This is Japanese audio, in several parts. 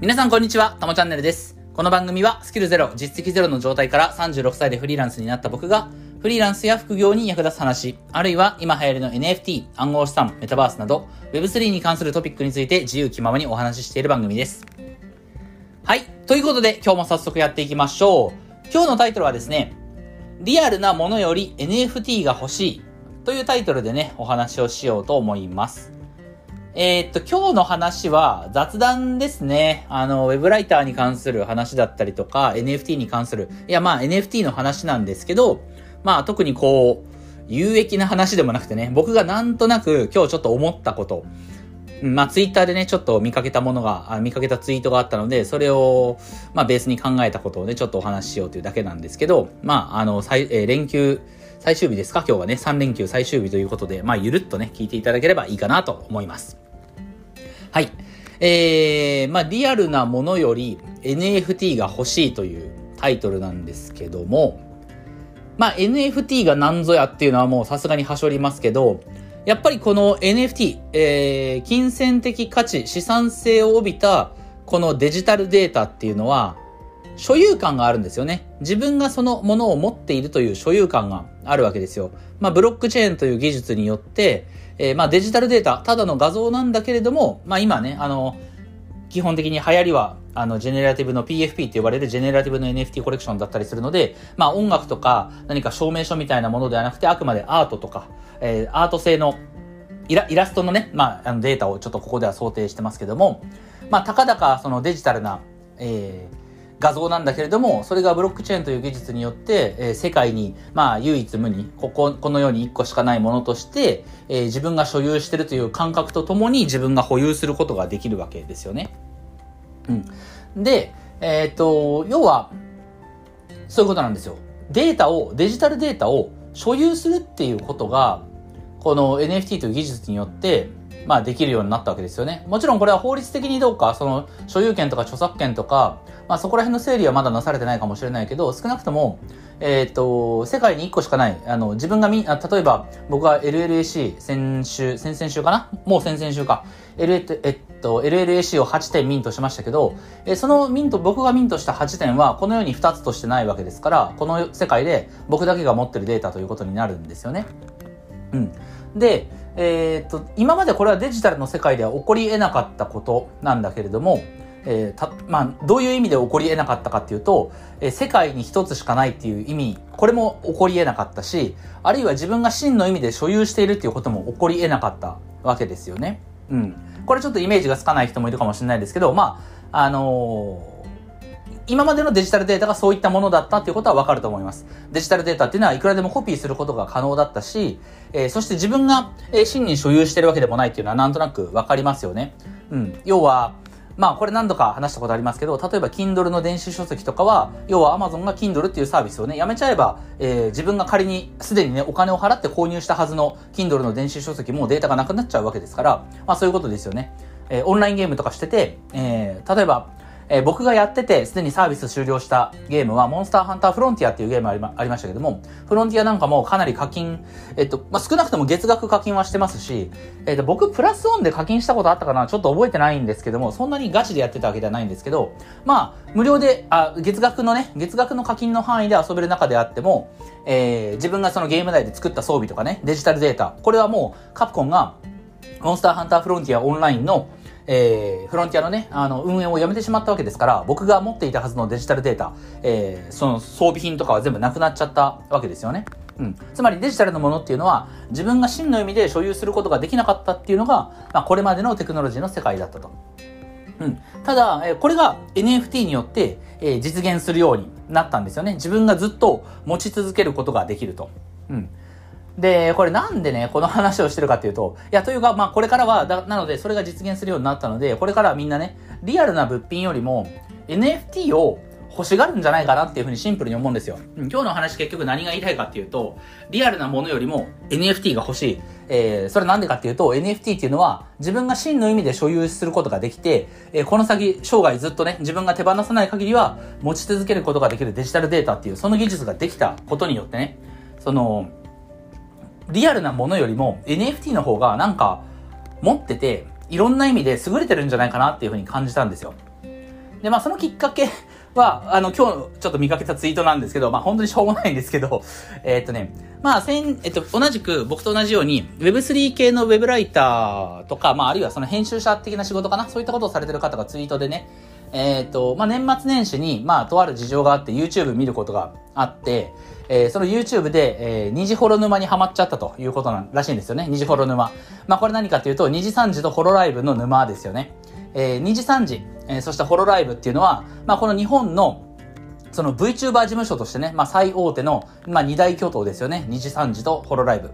皆さんこんにちは、たもチャンネルです。この番組はスキルゼロ、実績ゼロの状態から36歳でフリーランスになった僕が、フリーランスや副業に役立つ話、あるいは今流行りの NFT、暗号資産、メタバースなど、Web3 に関するトピックについて自由気ままにお話ししている番組です。はい。ということで、今日も早速やっていきましょう。今日のタイトルはですね、リアルなものより NFT が欲しいというタイトルでね、お話をしようと思います。えー、っと、今日の話は雑談ですね。あの、ウェブライターに関する話だったりとか、NFT に関する、いやまあ NFT の話なんですけど、まあ特にこう、有益な話でもなくてね、僕がなんとなく今日ちょっと思ったこと、まあツイッターでね、ちょっと見かけたものが、見かけたツイートがあったので、それを、まあベースに考えたことをね、ちょっとお話ししようというだけなんですけど、まああの、えー連休、最終日ですか？今日はね、3連休最終日ということで、まあゆるっとね、聞いていただければいいかなと思います。はい。えー、まあ、リアルなものより NFT が欲しいというタイトルなんですけども、まあ、NFT が何ぞやっていうのはもうさすがにはしょりますけど、やっぱりこの NFT、えー、金銭的価値、資産性を帯びたこのデジタルデータっていうのは、所有感があるんですよね。自分がそのものを持っているという所有感があるわけですよ。まあ、ブロックチェーンという技術によって、えー、まあ、デジタルデータ、ただの画像なんだけれども、まあ、今ね、あの、基本的に流行りは、あの、ジェネラティブの PFP って呼ばれるジェネラティブの NFT コレクションだったりするので、まあ、音楽とか何か証明書みたいなものではなくて、あくまでアートとか、えー、アート性のイライラストのね、まあ、あのデータをちょっとここでは想定してますけども、まあ、たかだかそのデジタルな、えー、画像なんだけれども、それがブロックチェーンという技術によって、えー、世界に、まあ、唯一無二、ここ、このように1個しかないものとして、えー、自分が所有してるという感覚とともに自分が保有することができるわけですよね。うん。で、えっ、と、要は、そういうことなんですよ。データを、デジタルデータを所有するっていうことが、この NFT という技術によって、まあできるようになったわけですよね。もちろんこれは法律的にどうか、その所有権とか著作権とか、まあそこら辺の整理はまだなされてないかもしれないけど、少なくとも、えっ、と、世界に1個しかない、あの、自分がみ、あ例えば僕が LLAC 先週、先々週かな？もう先々週か。L、えっと、LLAC を8点ミントしましたけど、えそのミント、僕がミントした8点はこのように2つとしてないわけですから、この世界で僕だけが持ってるデータということになるんですよね。うん。で、えー、と、今までこれはデジタルの世界では起こり得なかったことなんだけれども、えー、た、まあ、どういう意味で起こり得なかったかっていうと、えー、世界に一つしかないっていう意味、これも起こり得なかったし、あるいは自分が真の意味で所有しているっていうことも起こり得なかったわけですよね。うん。これちょっとイメージがつかない人もいるかもしれないですけど、まあ、あのー今までのデジタルデータがそういったものだったっていうことはわかると思います。デジタルデータっていうのはいくらでもコピーすることが可能だったし、えー、そして自分が、えー、真に所有してるわけでもないっていうのはなんとなくわかりますよね。うん。要は、まあこれ何度か話したことありますけど、例えば Kindle の電子書籍とかは、要は Amazon が Kindle っていうサービスをね、やめちゃえば、えー、自分が仮にすでにね、お金を払って購入したはずの Kindle の電子書籍もデータがなくなっちゃうわけですから、まあそういうことですよね。えー、オンラインゲームとかしてて、えー、例えば、えー、僕がやってて、すでにサービス終了したゲームは、モンスターハンターフロンティアっていうゲームありまありましたけども、フロンティアなんかもかなり課金、えっと、まあ、少なくとも月額課金はしてますし、えっと、僕プラスオンで課金したことあったかなちょっと覚えてないんですけども、そんなにガチでやってたわけではないんですけど、まあ、無料で、あ、月額のね、月額の課金の範囲で遊べる中であっても、えー、自分がそのゲーム内で作った装備とかね、デジタルデータ、これはもう、カプコンが、モンスターハンターフロンティアオンラインのえー、フロンティアのね、あの、運営をやめてしまったわけですから、僕が持っていたはずのデジタルデータ、えー、その装備品とかは全部なくなっちゃったわけですよね。うん。つまりデジタルのものっていうのは、自分が真の意味で所有することができなかったっていうのが、まあ、これまでのテクノロジーの世界だったと。うん。ただ、えー、これが NFT によって、え、実現するようになったんですよね。自分がずっと持ち続けることができると。うん。で、これなんでね、この話をしてるかっていうと、いや、というか、まあ、これからは、だ、なので、それが実現するようになったので、これからはみんなね、リアルな物品よりも、NFT を欲しがるんじゃないかなっていうふうにシンプルに思うんですよ。今日の話結局何が言いたいかっていうと、リアルなものよりも NFT が欲しい。えー、それなんでかっていうと、NFT っていうのは自分が真の意味で所有することができて、えー、この先、生涯ずっとね、自分が手放さない限りは持ち続けることができるデジタルデータっていう、その技術ができたことによってね、その、リアルなものよりも NFT の方がなんか持ってて、いろんな意味で優れてるんじゃないかなっていうふうに感じたんですよ。で、まあそのきっかけは、あの、今日ちょっと見かけたツイートなんですけど、まあ本当にしょうもないんですけど、えー、っとね、まあ、せん、えっと、同じく僕と同じように Web3 系のウェブライターとか、まああるいはその編集者的な仕事かな、そういったことをされてる方がツイートでね、えっ、ー、と、まあ、年末年始に、まあ、とある事情があって YouTube 見ることがあって、えー、その YouTube で、えー、二次ホロ沼にはまっちゃったということならしいんですよね。二次ホロ沼。まあ、これ何かというと、二次三次とホロライブの沼ですよね。えー、二次三次、えー、そしてホロライブっていうのは、まあ、この日本のその VTuber 事務所としてね、まあ、最大手の、まあ、二大巨頭ですよね。二次三次とホロライブ。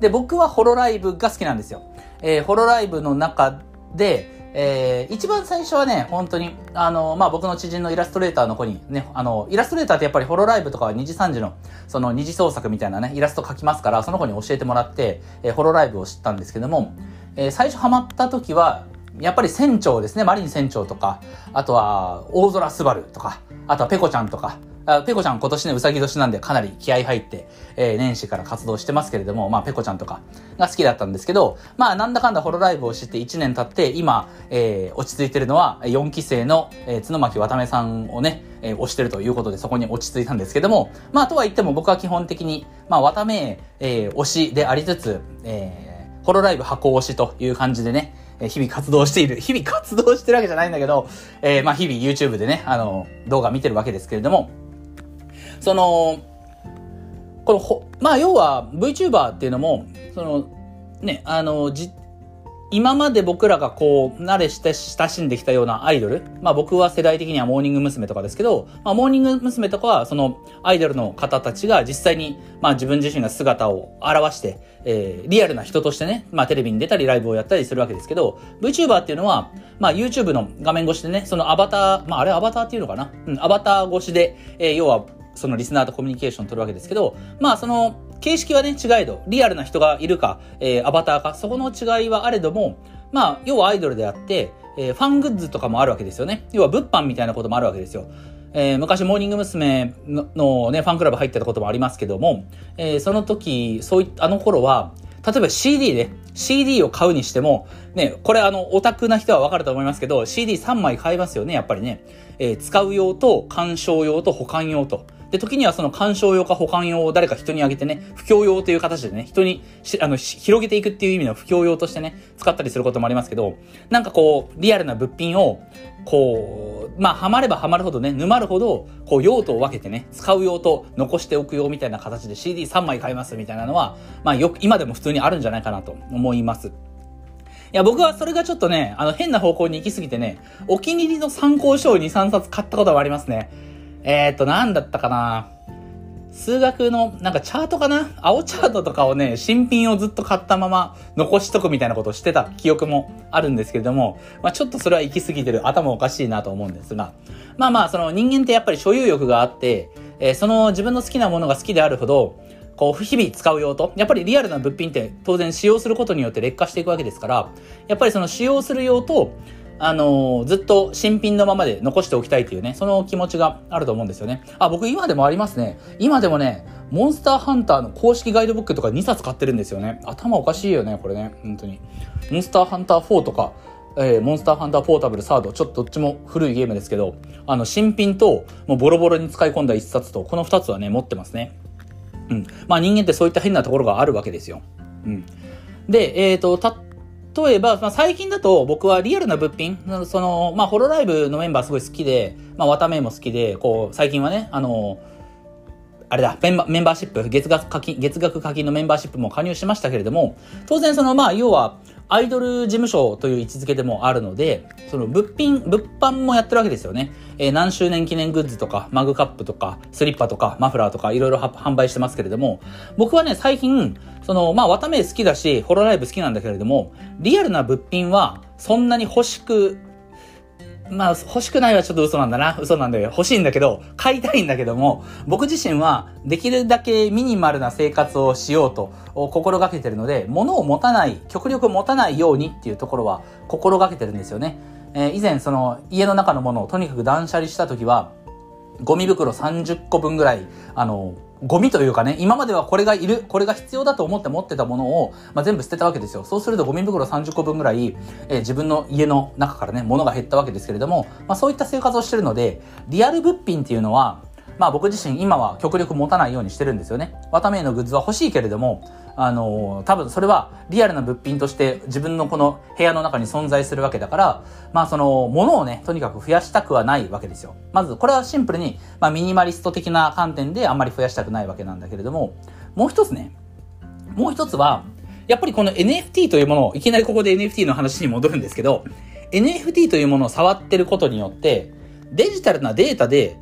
で、僕はホロライブが好きなんですよ。えー、ホロライブの中で、えー、一番最初はね、本当に、あの、まあ、僕の知人のイラストレーターの子にね、あの、イラストレーターってやっぱりホロライブとかは二次三次の、その二次創作みたいなね、イラスト描きますから、その子に教えてもらって、えー、ホロライブを知ったんですけども、えー、最初ハマった時は、やっぱり船長ですね、マリン船長とか、あとは、大空スバルとか、あとはペコちゃんとか、あペコちゃん今年ね、うさぎ年なんでかなり気合入って、えー、年始から活動してますけれども、まあ、ペコちゃんとかが好きだったんですけど、まあ、なんだかんだホロライブを知って1年経って、今、えー、落ち着いてるのは、4期生の、えー、角巻渡辺さんをね、えー、推してるということで、そこに落ち着いたんですけども、まあ、とは言っても僕は基本的に、まあ、渡辺、えー、推しでありつつ、えー、ホロライブ箱推しという感じでね、日々活動している。日々活動してるわけじゃないんだけど、えー、まあ日々 YouTube でね、あの、動画見てるわけですけれども、その、このほ、まあ要は VTuber っていうのも、その、ね、あの、じ、今まで僕らがこう、慣れして親しんできたようなアイドル。まあ僕は世代的にはモーニング娘。とかですけど、まあモーニング娘。とかはそのアイドルの方たちが実際に、まあ自分自身が姿を表して、えー、リアルな人としてね、まあテレビに出たりライブをやったりするわけですけど、VTuber っていうのは、まあ YouTube の画面越しでね、そのアバター、まああれアバターっていうのかな？うん、アバター越しで、えー、要はそのリスナーとコミュニケーション取るわけですけど、まあその形式はね、違えど、リアルな人がいるか、えー、アバターか、そこの違いはあれども、まあ、要はアイドルであって、えー、ファングッズとかもあるわけですよね。要は物販みたいなこともあるわけですよ。えー、昔、モーニング娘。のね、ファンクラブ入ってたこともありますけども、えー、その時、そういった、あの頃は、例えば CD で、CD を買うにしても、ね、これあの、オタクな人はわかると思いますけど、CD3 枚買いますよね、やっぱりね。えー、使う用と、鑑賞用と保管用と。で、時にはその鑑賞用か保管用を誰か人にあげてね、不況用という形でね、人にあの広げていくっていう意味の不況用としてね、使ったりすることもありますけど、なんかこう、リアルな物品を、こう、まあ、ハマればハマるほどね、沼るほど、こう、用途を分けてね、使う用と残しておく用みたいな形で CD3 枚買いますみたいなのは、まあ、よく、今でも普通にあるんじゃないかなと思います。いや、僕はそれがちょっとね、あの、変な方向に行き過ぎてね、お気に入りの参考書を2、3冊買ったことがありますね。えっ、ー、と、なんだったかな。数学の、なんかチャートかな。青チャートとかをね、新品をずっと買ったまま残しとくみたいなことをしてた記憶もあるんですけれども、まあちょっとそれは行き過ぎてる、頭おかしいなと思うんですが、まあまあその人間ってやっぱり所有欲があって、えー、その自分の好きなものが好きであるほど、こう、日々使う用と、やっぱりリアルな物品って当然使用することによって劣化していくわけですから、やっぱりその使用する用と、あのー、ずっと新品のままで残しておきたいっていうね、その気持ちがあると思うんですよね。あ、僕今でもありますね。今でもね、モンスターハンターの公式ガイドブックとか2冊買ってるんですよね。頭おかしいよね、これね。本当に。モンスターハンター4とか、えー、モンスターハンターポータブルサード、ちょっとどっちも古いゲームですけど、あの、新品と、もうボロボロに使い込んだ1冊と、この2つはね、持ってますね。うん。まあ人間ってそういった変なところがあるわけですよ。うん。で、えっ、ー、と、た、例えば、まあ、最近だと僕はリアルな物品、その、まあ、ホロライブのメンバーすごい好きで、まあ、綿目も好きで、こう、最近はね、あの、あれだ、メンバーシップ、月額課金、月額課金のメンバーシップも加入しましたけれども、当然その、まあ、要は、アイドル事務所という位置づけでもあるので、その物品、物販もやってるわけですよね。えー、何周年記念グッズとか、マグカップとか、スリッパとか、マフラーとか、いろいろ販売してますけれども、僕はね、最近、その、まあ、綿目好きだし、ホロライブ好きなんだけれども、リアルな物品は、そんなに欲しくまあ、欲しくないはちょっと嘘なんだな。嘘なんだよ、欲しいんだけど、買いたいんだけども、僕自身はできるだけミニマルな生活をしようと心がけてるので、物を持たない、極力持たないようにっていうところは心がけてるんですよね。えー、以前その家の中のものをとにかく断捨離した時は、ゴミ袋30個分ぐらい、あの、ゴミというかね、今まではこれがいる、これが必要だと思って持ってたものを、まあ、全部捨てたわけですよ。そうするとゴミ袋30個分ぐらい、えー、自分の家の中からね、物が減ったわけですけれども、まあ、そういった生活をしてるので、リアル物品っていうのは、まあ僕自身今は極力持たないようにしてるんですよね。ワタメイのグッズは欲しいけれども、あの多分それはリアルな物品として自分のこの部屋の中に存在するわけだから、まあその物をね、とにかく増やしたくはないわけですよ。まずこれはシンプルに、まあミニマリスト的な観点であんまり増やしたくないわけなんだけれども、もう一つね、もう一つは、やっぱりこの NFT というものを、いきなりここで NFT の話に戻るんですけど、NFT というものを触ってることによって、デジタルなデータで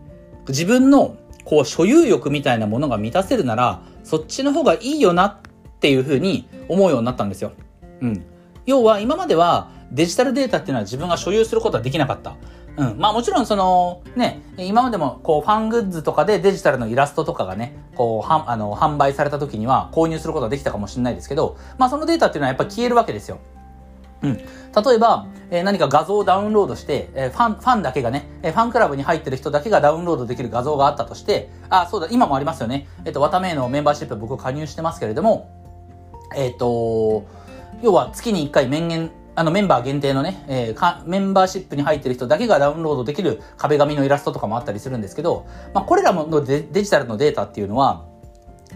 自分のこう所有欲みたいなものが満たせるなら、そっちの方がいいよなっていうふうに思うようになったんですよ。うん。要は今まではデジタルデータっていうのは自分が所有することはできなかった。うん。まあもちろんその、ね、今までもこうファングッズとかでデジタルのイラストとかがね、こう、はあの、販売された時には購入することができたかもしれないですけど、まあそのデータっていうのはやっぱ消えるわけですよ。うん。例えば、えー、何か画像をダウンロードして、えー、ファン、ファンだけがね、えー、ファンクラブに入ってる人だけがダウンロードできる画像があったとして、あ、そうだ、今もありますよね。えっ、と、ワタメのメンバーシップ僕加入してますけれども、えっ、と、要は月に1回面言、あのメンバー限定のね、えー、か、メンバーシップに入ってる人だけがダウンロードできる壁紙のイラストとかもあったりするんですけど、まあ、これらのデジタルのデータっていうのは、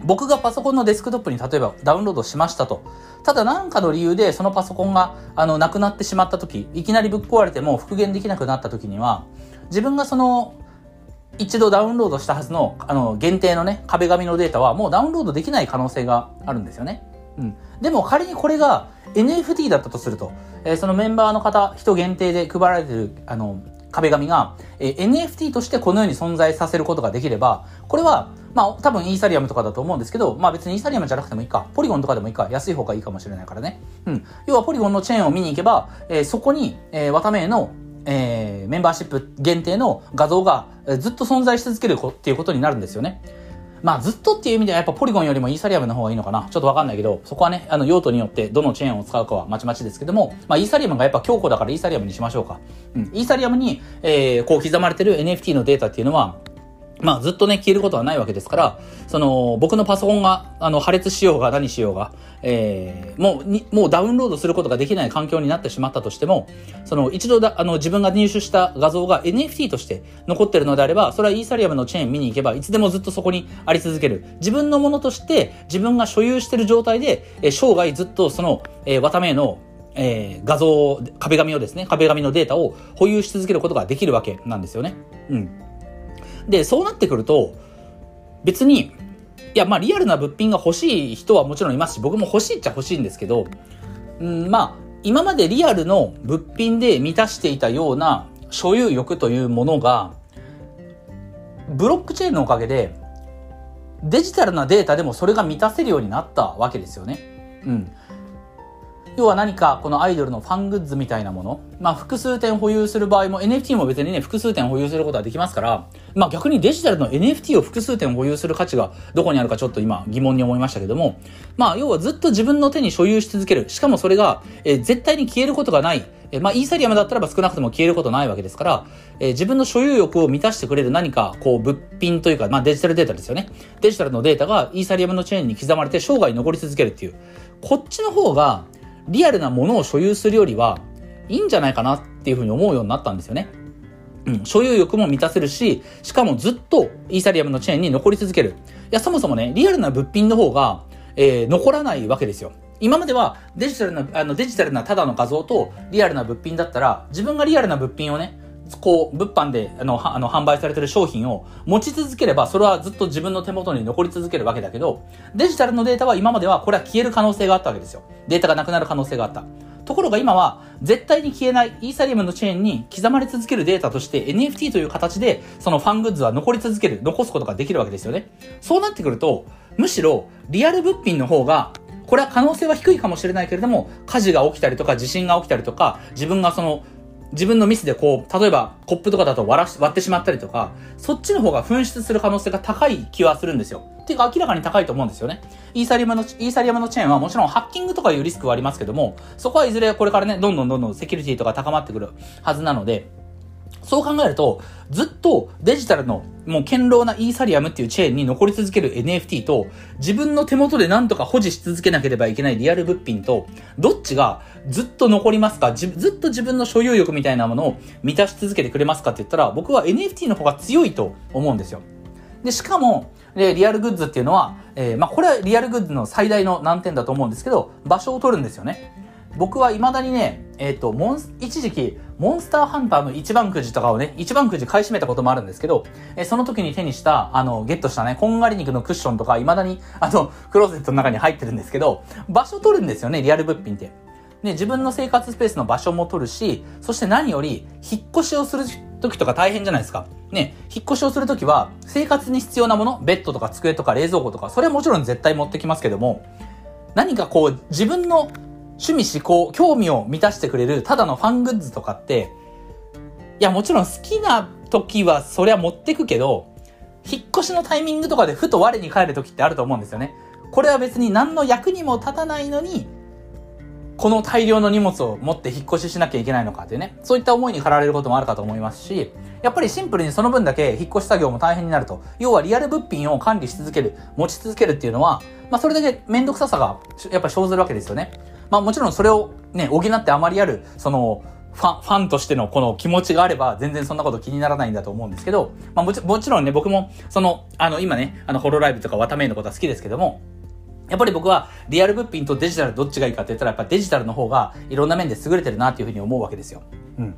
僕がパソコンのデスクトップに例えばダウンロードしましたと。ただ何かの理由でそのパソコンがあのなくなってしまった時、いきなりぶっ壊れても復元できなくなった時には、自分がその一度ダウンロードしたはずのあの限定のね、壁紙のデータはもうダウンロードできない可能性があるんですよね。うん。でも仮にこれが NFT だったとすると、えー、そのメンバーの方、人限定で配られてる、あの、壁紙が、えー、NFT としてこのように存在させることができれば、これはまあ、多分イーサリアムとかだと思うんですけど、まあ別にイーサリアムじゃなくてもいいか。ポリゴンとかでもいいか。安い方がいいかもしれないからね。うん。要はポリゴンのチェーンを見に行けば、えー、そこに、えー、ワタメの、えー、メンバーシップ限定の画像が、ずっと存在し続けるっていうことになるんですよね。まあずっとっていう意味ではやっぱポリゴンよりもイーサリアムの方がいいのかなちょっとわかんないけど、そこはね、あの用途によってどのチェーンを使うかはまちまちですけども、まあイーサリアムがやっぱ強固だからイーサリアムにしましょうか。うん。イーサリアムに、えー、こう刻まれてる NFT のデータっていうのは、まあずっとね、消えることはないわけですから、その、僕のパソコンが、あの、破裂しようが何しようが、えー、もうに、もうダウンロードすることができない環境になってしまったとしても、その、一度だ、あの、自分が入手した画像が NFT として残ってるのであれば、それはイーサリアムのチェーン見に行けば、いつでもずっとそこにあり続ける。自分のものとして、自分が所有してる状態で、えー、生涯ずっとその、えー、綿目のえー、画像、壁紙をですね、壁紙のデータを保有し続けることができるわけなんですよね。うん。で、そうなってくると、別に、いや、まあ、リアルな物品が欲しい人はもちろんいますし、僕も欲しいっちゃ欲しいんですけど、うん、まあ、今までリアルの物品で満たしていたような所有欲というものが、ブロックチェーンのおかげで、デジタルなデータでもそれが満たせるようになったわけですよね。うん。要は何かこのアイドルのファングッズみたいなもの、まあ複数点保有する場合も NFT も別にね、複数点保有することはできますから、まあ逆にデジタルの NFT を複数点保有する価値がどこにあるかちょっと今疑問に思いましたけども、まあ要はずっと自分の手に所有し続ける。しかもそれが、えー、絶対に消えることがない。えー、まあイーサリアムだったらば少なくとも消えることないわけですから、えー、自分の所有欲を満たしてくれる何かこう物品というか、まあデジタルデータですよね。デジタルのデータがイーサリアムのチェーンに刻まれて生涯残り続けるっていう。こっちの方が、リアルなものを所有するよりはいいんじゃないかなっていうふうに思うようになったんですよね。うん、所有欲も満たせるし、しかもずっとイーサリアムのチェーンに残り続ける。いや、そもそもね、リアルな物品の方が、えー、残らないわけですよ。今まではデジタルな、あの、デジタルなただの画像とリアルな物品だったら、自分がリアルな物品をね、こう、物販で、あの、あの、販売されてる商品を持ち続ければ、それはずっと自分の手元に残り続けるわけだけど、デジタルのデータは今まではこれは消える可能性があったわけですよ。データがなくなる可能性があった。ところが今は、絶対に消えないイーサリアムのチェーンに刻まれ続けるデータとして NFT という形で、そのファングッズは残り続ける、残すことができるわけですよね。そうなってくると、むしろ、リアル物品の方が、これは可能性は低いかもしれないけれども、火事が起きたりとか、地震が起きたりとか、自分がその、自分のミスでこう、例えばコップとかだと割らし、割ってしまったりとか、そっちの方が紛失する可能性が高い気はするんですよ。っていうか明らかに高いと思うんですよね。イーサリアムの、イーサリアムのチェーンはもちろんハッキングとかいうリスクはありますけども、そこはいずれこれからね、どんどんどんどんセキュリティとか高まってくるはずなので、そう考えると、ずっとデジタルのもう堅牢なイーサリアムっていうチェーンに残り続ける NFT と、自分の手元で何とか保持し続けなければいけないリアル物品と、どっちがずっと残りますか？ずっと自分の所有欲みたいなものを満たし続けてくれますかって言ったら、僕は NFT の方が強いと思うんですよ。で、しかも、で、リアルグッズっていうのは、えー、まあ、これはリアルグッズの最大の難点だと思うんですけど、場所を取るんですよね。僕は未だにね、えっ、ー、と、モン一時期、モンスターハンターの一番くじとかをね、一番くじ買い占めたこともあるんですけど、え、その時に手にした、あの、ゲットしたね、こんがり肉のクッションとか、未だに、あの、クローゼットの中に入ってるんですけど、場所取るんですよね、リアル物品って。ね、自分の生活スペースの場所も取るし、そして何より、引っ越しをする時とか大変じゃないですか。ね、引っ越しをするときは、生活に必要なもの、ベッドとか机とか冷蔵庫とか、それはもちろん絶対持ってきますけども、何かこう、自分の趣味思考、興味を満たしてくれるただのファングッズとかって、いや、もちろん好きな時はそりゃ持ってくけど、引っ越しのタイミングとかでふと我に返る時ってあると思うんですよね。これは別に何の役にも立たないのに、この大量の荷物を持って引っ越ししなきゃいけないのかっていうね、そういった思いに駆られることもあるかと思いますし、やっぱりシンプルにその分だけ引っ越し作業も大変になると。要はリアル物品を管理し続ける、持ち続けるっていうのは、まあそれだけめんどくささがやっぱ生ずるわけですよね。まあもちろんそれをね、補ってあまりある、その、ファン、ファンとしてのこの気持ちがあれば全然そんなこと気にならないんだと思うんですけど、まあもちもちろんね、僕も、その、あの今ね、あのホロライブとかワタメイのことは好きですけども、やっぱり僕はリアル物品とデジタルどっちがいいかって言ったらやっぱデジタルの方がいろんな面で優れてるなっていうふうに思うわけですよ。うん。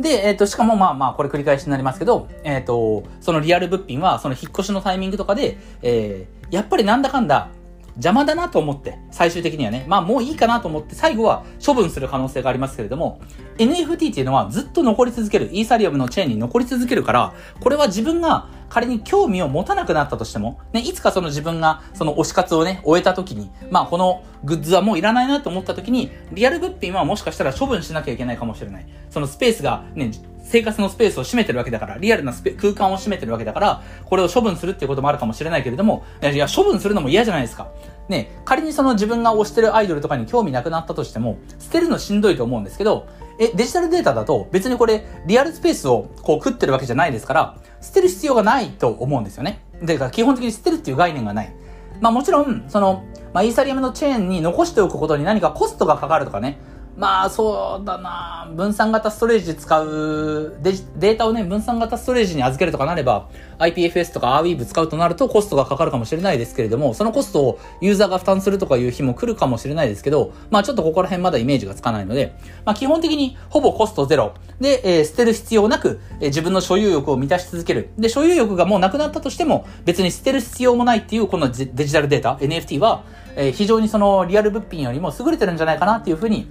で、えっ、ー、と、しかもまあまあ、これ繰り返しになりますけど、えっ、ー、と、そのリアル物品は、その引っ越しのタイミングとかで、えー、やっぱりなんだかんだ、邪魔だなと思って、最終的にはね、まあもういいかなと思って、最後は処分する可能性がありますけれども、NFT っていうのはずっと残り続ける、イーサリアムのチェーンに残り続けるから、これは自分が仮に興味を持たなくなったとしても、ね、いつかその自分がその推し活をね、終えた時に、まあこのグッズはもういらないなと思った時に、リアル物品はもしかしたら処分しなきゃいけないかもしれない。そのスペースがね、生活のスペースを占めてるわけだから、リアルな空間を占めてるわけだから、これを処分するっていうこともあるかもしれないけれども、いや、処分するのも嫌じゃないですか。ね、仮にその自分が推してるアイドルとかに興味なくなったとしても、捨てるのしんどいと思うんですけど、え、デジタルデータだと別にこれ、リアルスペースをこう食ってるわけじゃないですから、捨てる必要がないと思うんですよね。で基本的に捨てるっていう概念がない。まあもちろん、その、まあイーサリアムのチェーンに残しておくことに何かコストがかかるとかね、まあそうだな分散型ストレージ使うデデータをね、分散型ストレージに預けるとかなれば、IPFS とか Arweave 使うとなるとコストがかかるかもしれないですけれども、そのコストをユーザーが負担するとかいう日も来るかもしれないですけど、まあちょっとここら辺まだイメージがつかないので、まあ基本的にほぼコストゼロで、えー、捨てる必要なく、えー、自分の所有欲を満たし続ける。で、所有欲がもうなくなったとしても、別に捨てる必要もないっていうこのデジタルデータ、NFT は、えー、非常にそのリアル物品よりも優れてるんじゃないかなっていうふうに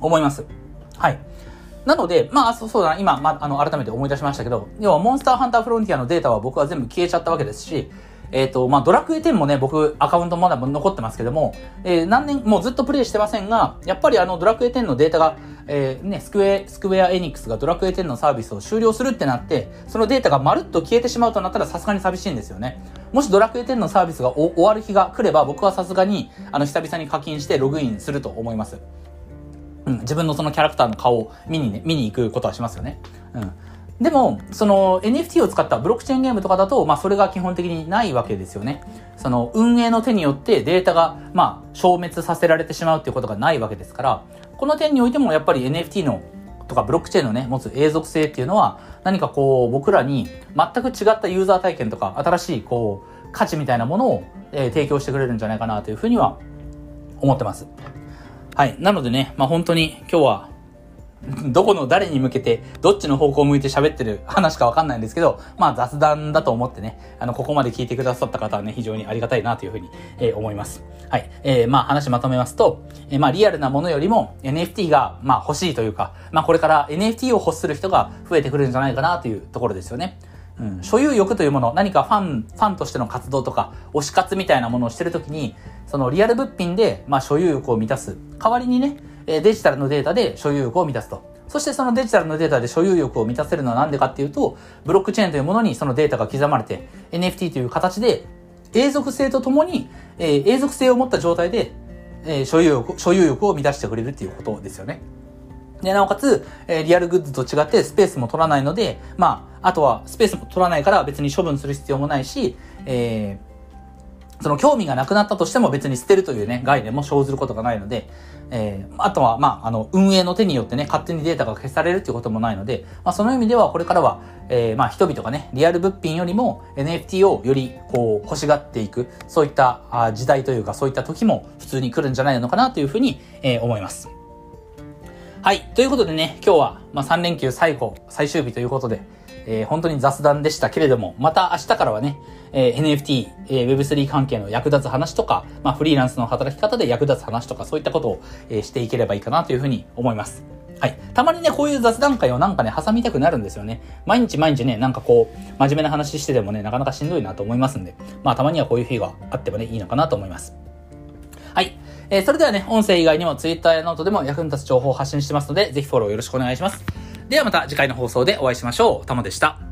思います。はい。なので、まあ、そうだな、今、まあ、の、改めて思い出しましたけど、要は、モンスターハンターフロンティアのデータは僕は全部消えちゃったわけですし、えっ、ー、と、まあ、ドラクエ10もね、僕、アカウントまだ残ってますけども、えー、何年、もうずっとプレイしてませんが、やっぱりあの、ドラクエ10のデータが、えー、ね、スクエ、スクエアエニックスがドラクエ10のサービスを終了するってなって、そのデータがまるっと消えてしまうとなったらさすがに寂しいんですよね。もしドラクエ10のサービスが終わる日が来れば、僕はさすがに、あの、久々に課金してログインすると思います。ん、自分のそのキャラクターの顔を見にね、見に行くことはしますよね。うん。でも、その NFT を使ったブロックチェーンゲームとかだと、まあそれが基本的にないわけですよね。その運営の手によってデータが、まあ消滅させられてしまうっていうことがないわけですから、この点においてもやっぱり NFT のとかブロックチェーンのね、持つ永続性っていうのは、何かこう僕らに全く違ったユーザー体験とか、新しいこう価値みたいなものを、えー、提供してくれるんじゃないかなというふうには思ってます。はい。なのでね、まあ本当に今日は、どこの誰に向けて、どっちの方向を向いて喋ってる話かわかんないんですけど、まあ雑談だと思ってね、あの、ここまで聞いてくださった方はね、非常にありがたいなというふうに、えー、思います。はい。えー、まあ話まとめますと、えー、まあリアルなものよりも NFT が、まあ欲しいというか、まあこれから NFT を欲する人が増えてくるんじゃないかなというところですよね。ん、所有欲というもの、何かファン、ファンとしての活動とか、推し活みたいなものをしてるときに、そのリアル物品で、まあ、所有欲を満たす。代わりにね、デジタルのデータで所有欲を満たすと。そしてそのデジタルのデータで所有欲を満たせるのは何でかっていうと、ブロックチェーンというものにそのデータが刻まれて、NFT という形で永続性とともに、えー、永続性を持った状態で、えー、所有欲、所有欲を満たしてくれるっていうことですよね。で、なおかつ、えー、リアルグッズと違ってスペースも取らないので、まあ、あとはスペースも取らないから別に処分する必要もないし、えー、その興味がなくなったとしても別に捨てるというね、概念も生ずることがないので、えー、あとは、まあ、あの、運営の手によってね、勝手にデータが消されるっていうこともないので、まあ、その意味ではこれからは、えー、まあ、人々がね、リアル物品よりも NFT をより、こう、欲しがっていく、そういったあ時代というか、そういった時も普通に来るんじゃないのかなというふうに、えー、思います。はい。ということでね、今日は、まあ、3連休最後、最終日ということで、えー、本当に雑談でしたけれども、また明日からはね、えー、NFT、えー、Web3 関係の役立つ話とか、まあ、フリーランスの働き方で役立つ話とか、そういったことを、えー、していければいいかなというふうに思います。はい。たまにね、こういう雑談会をなんかね、挟みたくなるんですよね。毎日毎日ね、なんかこう、真面目な話しててもね、なかなかしんどいなと思いますんで、まあ、たまにはこういう日があってもね、いいのかなと思います。はい。えー、それではね、音声以外にも Twitter やノートでも役に立つ情報を発信してますので、ぜひフォローよろしくお願いします。ではまた次回の放送でお会いしましょう。たまでした。